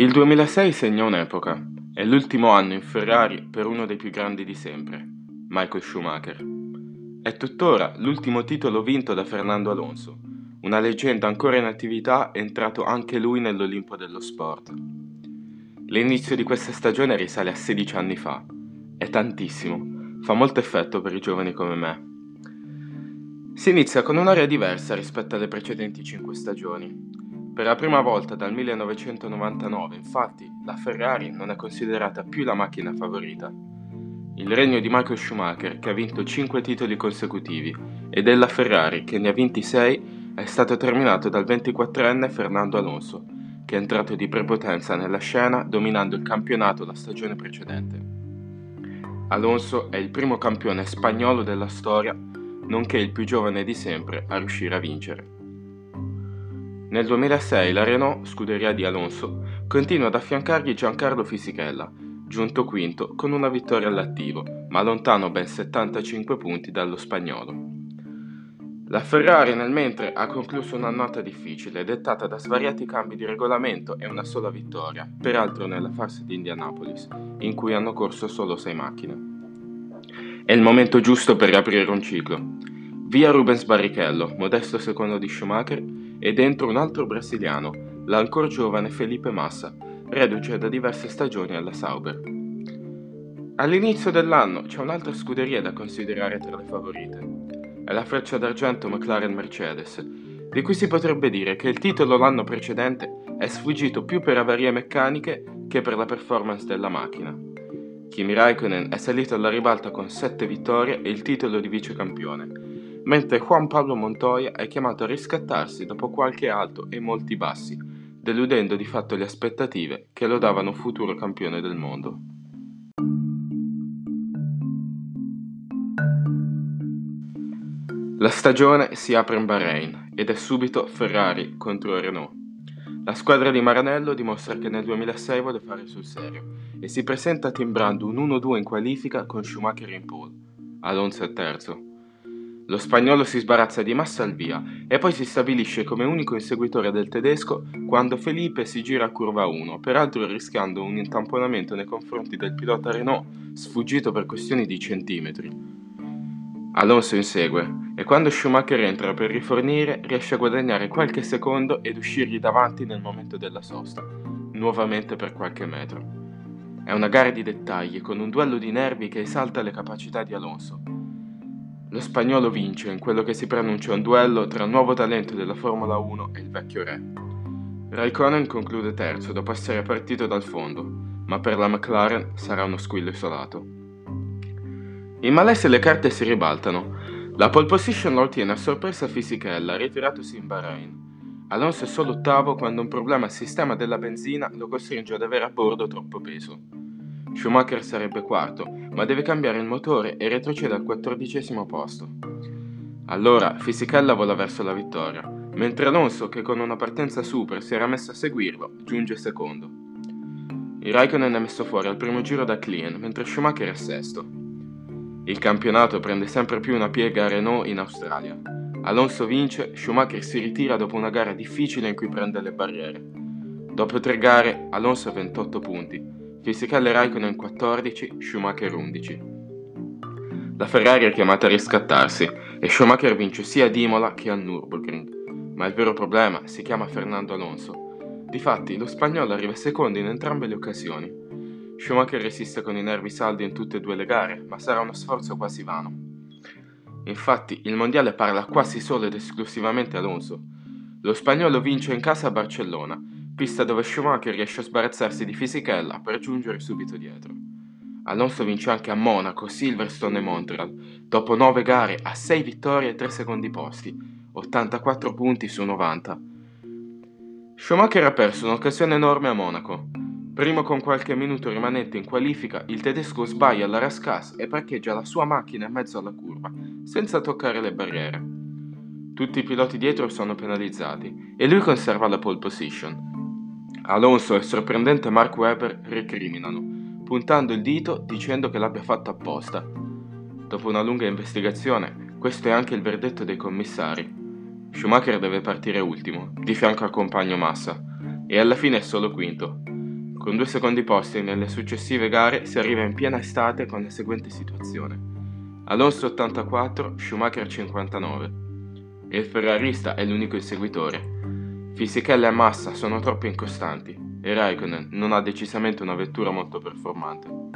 Il 2006 segnò un'epoca. È l'ultimo anno in Ferrari per uno dei più grandi di sempre, Michael Schumacher. È tuttora l'ultimo titolo vinto da Fernando Alonso, una leggenda ancora in attività entrato anche lui nell'Olimpo dello sport. L'inizio di questa stagione risale a 16 anni fa. È tantissimo, fa molto effetto per i giovani come me. Si inizia con un'area diversa rispetto alle precedenti 5 stagioni. Per la prima volta dal 1999, infatti, la Ferrari non è considerata più la macchina favorita. Il regno di Michael Schumacher, che ha vinto 5 titoli consecutivi, e della Ferrari, che ne ha vinti 6, è stato terminato dal 24enne Fernando Alonso, che è entrato di prepotenza nella scena dominando il campionato la stagione precedente. Alonso è il primo campione spagnolo della storia, nonché il più giovane di sempre a riuscire a vincere. Nel 2006 la Renault, scuderia di Alonso, continua ad affiancargli Giancarlo Fisichella, giunto quinto con una vittoria all'attivo, ma lontano ben 75 punti dallo spagnolo. La Ferrari nel mentre ha concluso un'annata difficile, dettata da svariati cambi di regolamento e una sola vittoria, peraltro nella farsa di Indianapolis, in cui hanno corso solo sei macchine. È il momento giusto per riaprire un ciclo. Via Rubens Barrichello, modesto secondo di Schumacher, e dentro un altro brasiliano, l'ancor giovane Felipe Massa, reduce da diverse stagioni alla Sauber. All'inizio dell'anno c'è un'altra scuderia da considerare tra le favorite. È la freccia d'argento McLaren Mercedes, di cui si potrebbe dire che il titolo l'anno precedente è sfuggito più per avarie meccaniche che per la performance della macchina. Kimi Raikkonen è salito alla ribalta con 7 vittorie e il titolo di vicecampione, mentre Juan Pablo Montoya è chiamato a riscattarsi dopo qualche alto e molti bassi, deludendo di fatto le aspettative che lo davano futuro campione del mondo. La stagione si apre in Bahrain ed è subito Ferrari contro Renault. La squadra di Maranello dimostra che nel 2006 vuole fare sul serio e si presenta timbrando un 1-2 in qualifica con Schumacher in pole. Alonso è terzo, lo spagnolo si sbarazza di massa al via e poi si stabilisce come unico inseguitore del tedesco quando Felipe si gira a curva 1, peraltro rischiando un intamponamento nei confronti del pilota Renault sfuggito per questioni di centimetri. Alonso insegue e quando Schumacher entra per rifornire riesce a guadagnare qualche secondo ed uscirgli davanti nel momento della sosta, nuovamente per qualche metro. È una gara di dettagli con un duello di nervi che esalta le capacità di Alonso lo spagnolo vince in quello che si preannuncia un duello tra il nuovo talento della Formula 1 e il vecchio re. Raikkonen conclude terzo dopo essere partito dal fondo, ma per la McLaren sarà uno squillo isolato. In Malesia le carte si ribaltano. La pole position lo ottiene a sorpresa Fisichella, ritiratosi in Bahrain. Alonso è solo ottavo quando un problema al sistema della benzina lo costringe ad avere a bordo troppo peso. Schumacher sarebbe quarto, ma deve cambiare il motore e retrocede al quattordicesimo posto. Allora Fisichella vola verso la vittoria, mentre Alonso, che con una partenza super si era messo a seguirlo, giunge secondo. Il Raikkonen è messo fuori al primo giro da Klein, mentre Schumacher è sesto. Il campionato prende sempre più una piega a Renault in Australia. Alonso vince, Schumacher si ritira dopo una gara difficile in cui prende le barriere. Dopo tre gare, Alonso ha 28 punti, Fisichella Raikkonen 14, Schumacher 11. La Ferrari è chiamata a riscattarsi e Schumacher vince sia ad Imola che a Nürburgring, ma il vero problema si chiama Fernando Alonso. Difatti, lo spagnolo arriva secondo in entrambe le occasioni. Schumacher resiste con i nervi saldi in tutte e due le gare, ma sarà uno sforzo quasi vano. Infatti, il mondiale parla quasi solo ed esclusivamente Alonso. Lo spagnolo vince in casa a Barcellona pista dove Schumacher riesce a sbarazzarsi di Fisichella per giungere subito dietro. Alonso vince anche a Monaco, Silverstone e Montreal, dopo 9 gare a 6 vittorie e 3 secondi posti, 84 punti su 90. Schumacher ha perso un'occasione enorme a Monaco. Primo con qualche minuto rimanente in qualifica, il tedesco sbaglia alla Rascas e parcheggia la sua macchina in mezzo alla curva, senza toccare le barriere. Tutti i piloti dietro sono penalizzati e lui conserva la pole position. Alonso e il sorprendente Mark Webber recriminano, puntando il dito dicendo che l'abbia fatto apposta. Dopo una lunga investigazione, questo è anche il verdetto dei commissari. Schumacher deve partire ultimo, di fianco al compagno Massa, e alla fine è solo quinto. Con due secondi posti nelle successive gare si arriva in piena estate con la seguente situazione. Alonso 84, Schumacher 59. E il ferrarista è l'unico inseguitore. Fisichella e Massa sono troppo incostanti e Raikkonen non ha decisamente una vettura molto performante.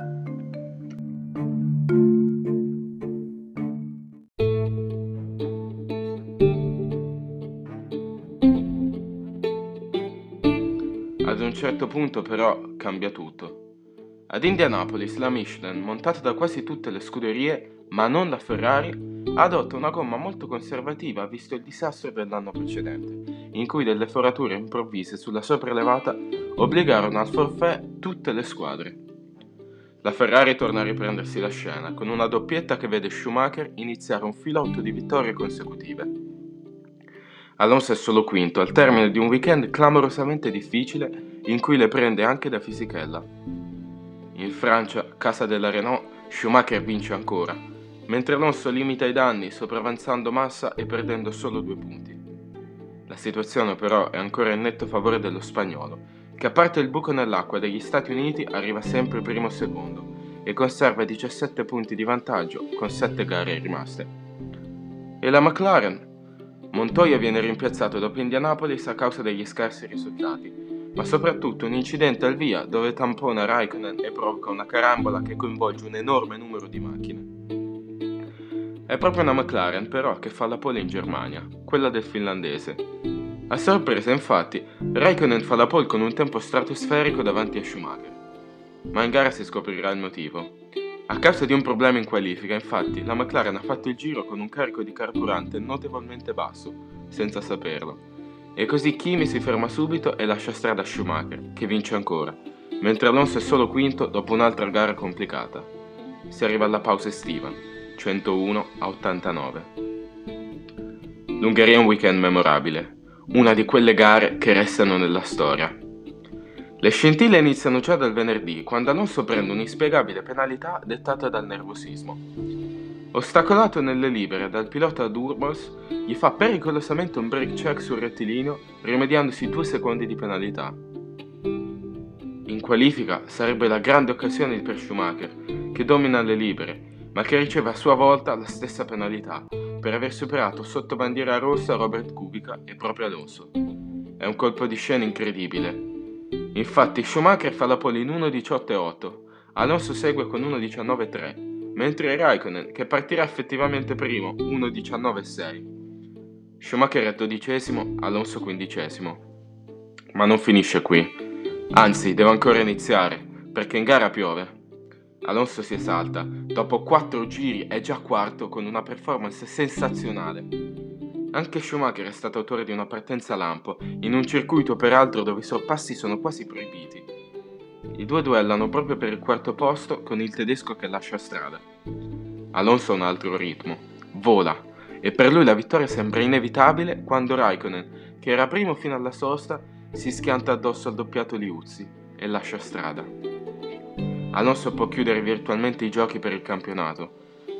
Un certo punto però cambia tutto. Ad Indianapolis la Michelin, montata da quasi tutte le scuderie, ma non da Ferrari, adotta una gomma molto conservativa visto il disastro dell'anno precedente, in cui delle forature improvvise sulla sopraelevata obbligarono al forfè tutte le squadre. La Ferrari torna a riprendersi la scena con una doppietta che vede Schumacher iniziare un filotto di vittorie consecutive. Alonso è solo quinto al termine di un weekend clamorosamente difficile in cui le prende anche da Fisichella. In Francia, casa della Renault, Schumacher vince ancora, mentre Alonso limita i danni sopravanzando massa e perdendo solo due punti. La situazione però è ancora in netto favore dello spagnolo, che a parte il buco nell'acqua degli Stati Uniti arriva sempre primo secondo e conserva 17 punti di vantaggio con 7 gare rimaste. E la McLaren Montoya viene rimpiazzato dopo Indianapolis a causa degli scarsi risultati, ma soprattutto un incidente al via dove tampona Raikkonen e provoca una carambola che coinvolge un enorme numero di macchine. È proprio una McLaren però che fa la pole in Germania, quella del finlandese. A sorpresa infatti, Raikkonen fa la pole con un tempo stratosferico davanti a Schumacher. Ma in gara si scoprirà il motivo. A causa di un problema in qualifica, infatti, la McLaren ha fatto il giro con un carico di carburante notevolmente basso, senza saperlo. E così Kimi si ferma subito e lascia strada a Schumacher, che vince ancora, mentre Alonso è solo quinto dopo un'altra gara complicata. Si arriva alla pausa estiva, 101 a 89. L'Ungheria è un weekend memorabile, una di quelle gare che restano nella storia, le scintille iniziano già dal venerdì, quando Alonso prende un'inspiegabile penalità dettata dal nervosismo. Ostacolato nelle libere dal pilota Durbos, gli fa pericolosamente un break check sul rettilineo, rimediandosi due secondi di penalità. In qualifica sarebbe la grande occasione per Schumacher, che domina le libere, ma che riceve a sua volta la stessa penalità per aver superato sotto bandiera rossa Robert Kubica e proprio Alonso. È un colpo di scena incredibile, Infatti Schumacher fa la pole in 1.18.8, Alonso segue con 1.19.3, mentre Raikkonen, che partirà effettivamente primo, 1.19.6. Schumacher è dodicesimo, Alonso quindicesimo. Ma non finisce qui. Anzi, deve ancora iniziare, perché in gara piove. Alonso si esalta, dopo quattro giri è già quarto con una performance sensazionale. Anche Schumacher è stato autore di una partenza lampo, in un circuito peraltro dove i sorpassi sono quasi proibiti. I due duellano proprio per il quarto posto con il tedesco che lascia strada. Alonso ha un altro ritmo, vola, e per lui la vittoria sembra inevitabile quando Raikkonen, che era primo fino alla sosta, si schianta addosso al doppiato Liuzzi e lascia strada. Alonso può chiudere virtualmente i giochi per il campionato,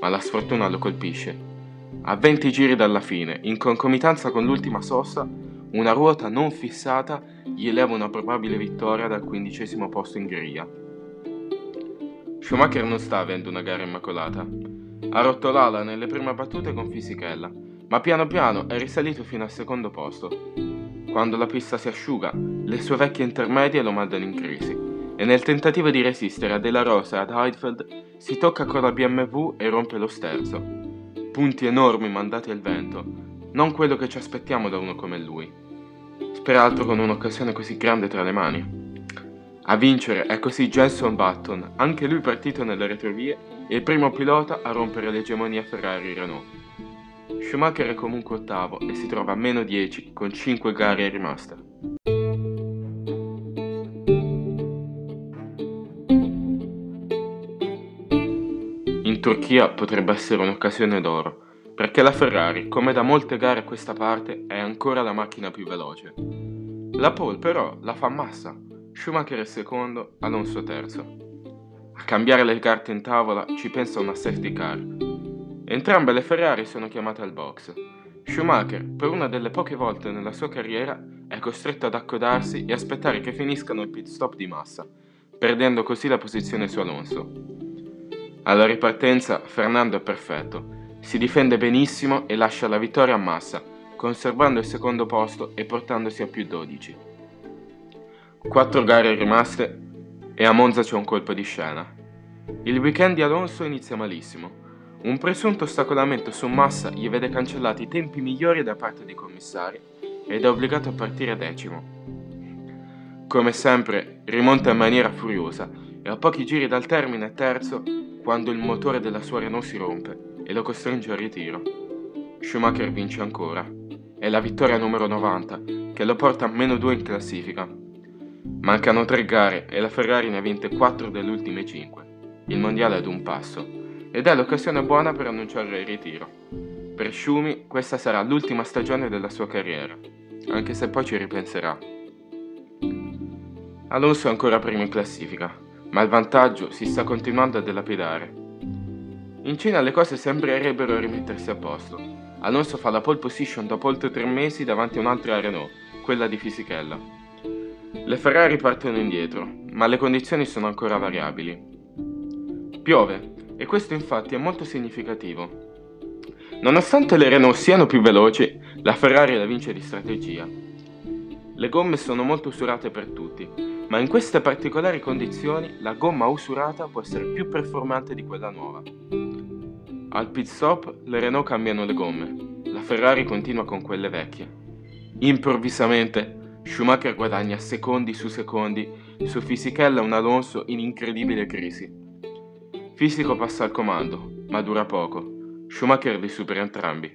ma la sfortuna lo colpisce a 20 giri dalla fine, in concomitanza con l'ultima sosta, una ruota non fissata gli eleva una probabile vittoria dal quindicesimo posto in griglia. Schumacher non sta avendo una gara immacolata. Ha rotto l'ala nelle prime battute con Fisichella, ma piano piano è risalito fino al secondo posto. Quando la pista si asciuga, le sue vecchie intermedie lo mandano in crisi e nel tentativo di resistere a Della Rosa e ad Heidfeld si tocca con la BMW e rompe lo sterzo punti enormi mandati al vento, non quello che ci aspettiamo da uno come lui. Peraltro con un'occasione così grande tra le mani. A vincere è così Jenson Button, anche lui partito nelle retrovie e il primo pilota a rompere l'egemonia Ferrari-Renault. Schumacher è comunque ottavo e si trova a meno 10 con 5 gare rimaste. Turchia potrebbe essere un'occasione d'oro, perché la Ferrari, come da molte gare a questa parte, è ancora la macchina più veloce. La pole però la fa Massa, Schumacher è secondo, Alonso terzo. A cambiare le carte in tavola ci pensa una safety car. Entrambe le Ferrari sono chiamate al box. Schumacher, per una delle poche volte nella sua carriera, è costretto ad accodarsi e aspettare che finiscano il pit stop di massa, perdendo così la posizione su Alonso. Alla ripartenza Fernando è perfetto, si difende benissimo e lascia la vittoria a massa, conservando il secondo posto e portandosi a più 12. Quattro gare rimaste e a Monza c'è un colpo di scena. Il weekend di Alonso inizia malissimo. Un presunto ostacolamento su Massa gli vede cancellati i tempi migliori da parte dei commissari ed è obbligato a partire decimo. Come sempre, rimonta in maniera furiosa e a pochi giri dal termine terzo quando il motore della sua Renault si rompe e lo costringe al ritiro. Schumacher vince ancora. È la vittoria numero 90 che lo porta a meno 2 in classifica. Mancano 3 gare e la Ferrari ne ha vinte 4 delle ultime 5. Il mondiale è ad un passo ed è l'occasione buona per annunciare il ritiro. Per Schumi questa sarà l'ultima stagione della sua carriera, anche se poi ci ripenserà. Alonso è ancora primo in classifica, ma il vantaggio si sta continuando a dilapidare. In Cina le cose sembrerebbero rimettersi a posto. Alonso fa la pole position dopo oltre tre mesi davanti a un'altra Renault, quella di Fisichella. Le Ferrari partono indietro, ma le condizioni sono ancora variabili. Piove, e questo infatti è molto significativo. Nonostante le Renault siano più veloci, la Ferrari la vince di strategia. Le gomme sono molto usurate per tutti, ma in queste particolari condizioni la gomma usurata può essere più performante di quella nuova. Al pit stop le Renault cambiano le gomme, la Ferrari continua con quelle vecchie. Improvvisamente Schumacher guadagna secondi su secondi su Fisichella un Alonso in incredibile crisi. Fisico passa al comando, ma dura poco. Schumacher li supera entrambi.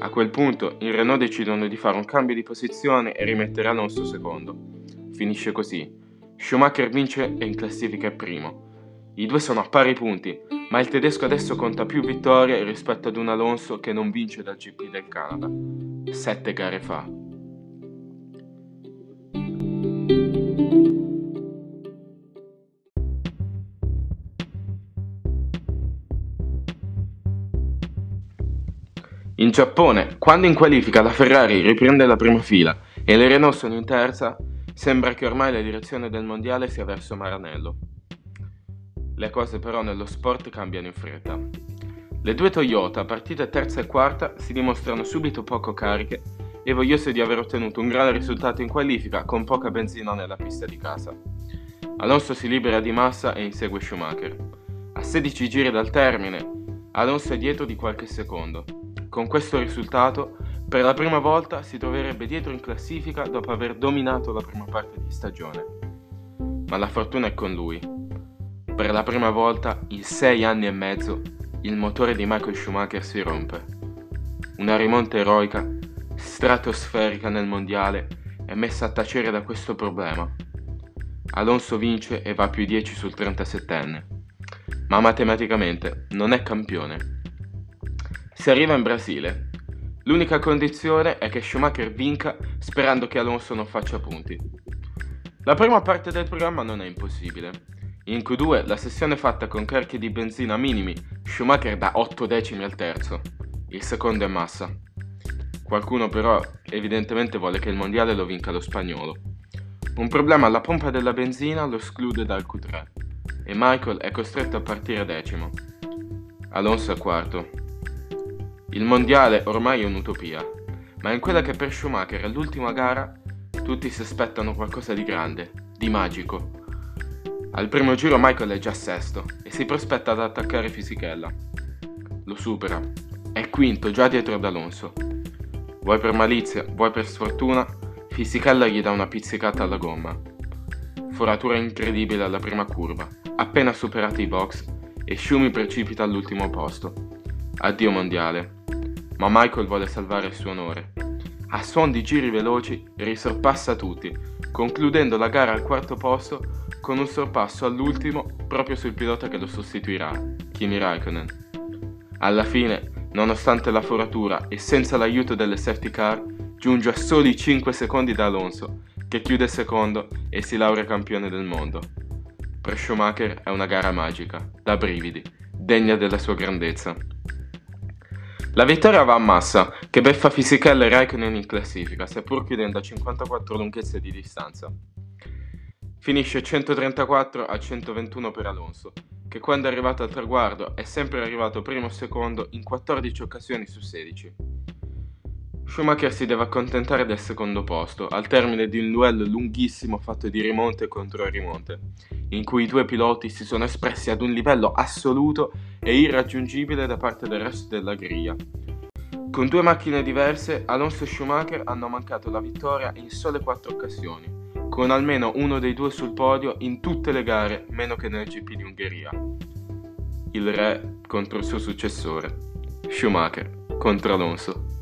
A quel punto i Renault decidono di fare un cambio di posizione e rimettere Alonso secondo. Finisce così. Schumacher vince e in classifica è primo. I due sono a pari punti, ma il tedesco adesso conta più vittorie rispetto ad un Alonso che non vince dal GP del Canada. Sette gare fa. In Giappone, quando in qualifica la Ferrari riprende la prima fila e le Renault sono in terza, Sembra che ormai la direzione del mondiale sia verso Maranello. Le cose però nello sport cambiano in fretta. Le due Toyota, partite terza e quarta, si dimostrano subito poco cariche e vogliose di aver ottenuto un grande risultato in qualifica con poca benzina nella pista di casa. Alonso si libera di massa e insegue Schumacher. A 16 giri dal termine, Alonso è dietro di qualche secondo. Con questo risultato per la prima volta si troverebbe dietro in classifica dopo aver dominato la prima parte di stagione. Ma la fortuna è con lui. Per la prima volta in sei anni e mezzo il motore di Michael Schumacher si rompe. Una rimonta eroica, stratosferica nel mondiale, è messa a tacere da questo problema. Alonso vince e va più 10 sul 37enne, ma matematicamente non è campione. Si arriva in Brasile L'unica condizione è che Schumacher vinca sperando che Alonso non faccia punti. La prima parte del programma non è impossibile. In Q2 la sessione fatta con carichi di benzina minimi, Schumacher dà 8 decimi al terzo. Il secondo è Massa. Qualcuno però evidentemente vuole che il mondiale lo vinca lo spagnolo. Un problema alla pompa della benzina lo esclude dal Q3 e Michael è costretto a partire decimo. Alonso è quarto. Il mondiale ormai è un'utopia, ma in quella che per Schumacher è l'ultima gara, tutti si aspettano qualcosa di grande, di magico. Al primo giro Michael è già sesto e si prospetta ad attaccare Fisichella. Lo supera, è quinto già dietro ad Alonso. Vuoi per malizia, vuoi per sfortuna, Fisichella gli dà una pizzicata alla gomma. Foratura incredibile alla prima curva, appena superati i box, e Schumi precipita all'ultimo posto. Addio mondiale ma Michael vuole salvare il suo onore. A suon di giri veloci risorpassa tutti, concludendo la gara al quarto posto con un sorpasso all'ultimo proprio sul pilota che lo sostituirà, Kimi Raikkonen. Alla fine, nonostante la foratura e senza l'aiuto delle safety car, giunge a soli 5 secondi da Alonso, che chiude secondo e si laurea campione del mondo. Per Schumacher è una gara magica, da brividi, degna della sua grandezza. La vittoria va a Massa, che beffa Fisichella e Raikkonen in classifica, seppur chiudendo a 54 lunghezze di distanza. Finisce 134 a 121 per Alonso, che quando è arrivato al traguardo è sempre arrivato primo o secondo in 14 occasioni su 16. Schumacher si deve accontentare del secondo posto, al termine di un duello lunghissimo fatto di rimonte contro rimonte, in cui i due piloti si sono espressi ad un livello assoluto e irraggiungibile da parte del resto della griglia. Con due macchine diverse, Alonso e Schumacher hanno mancato la vittoria in sole quattro occasioni, con almeno uno dei due sul podio in tutte le gare, meno che nel GP di Ungheria. Il re contro il suo successore, Schumacher contro Alonso.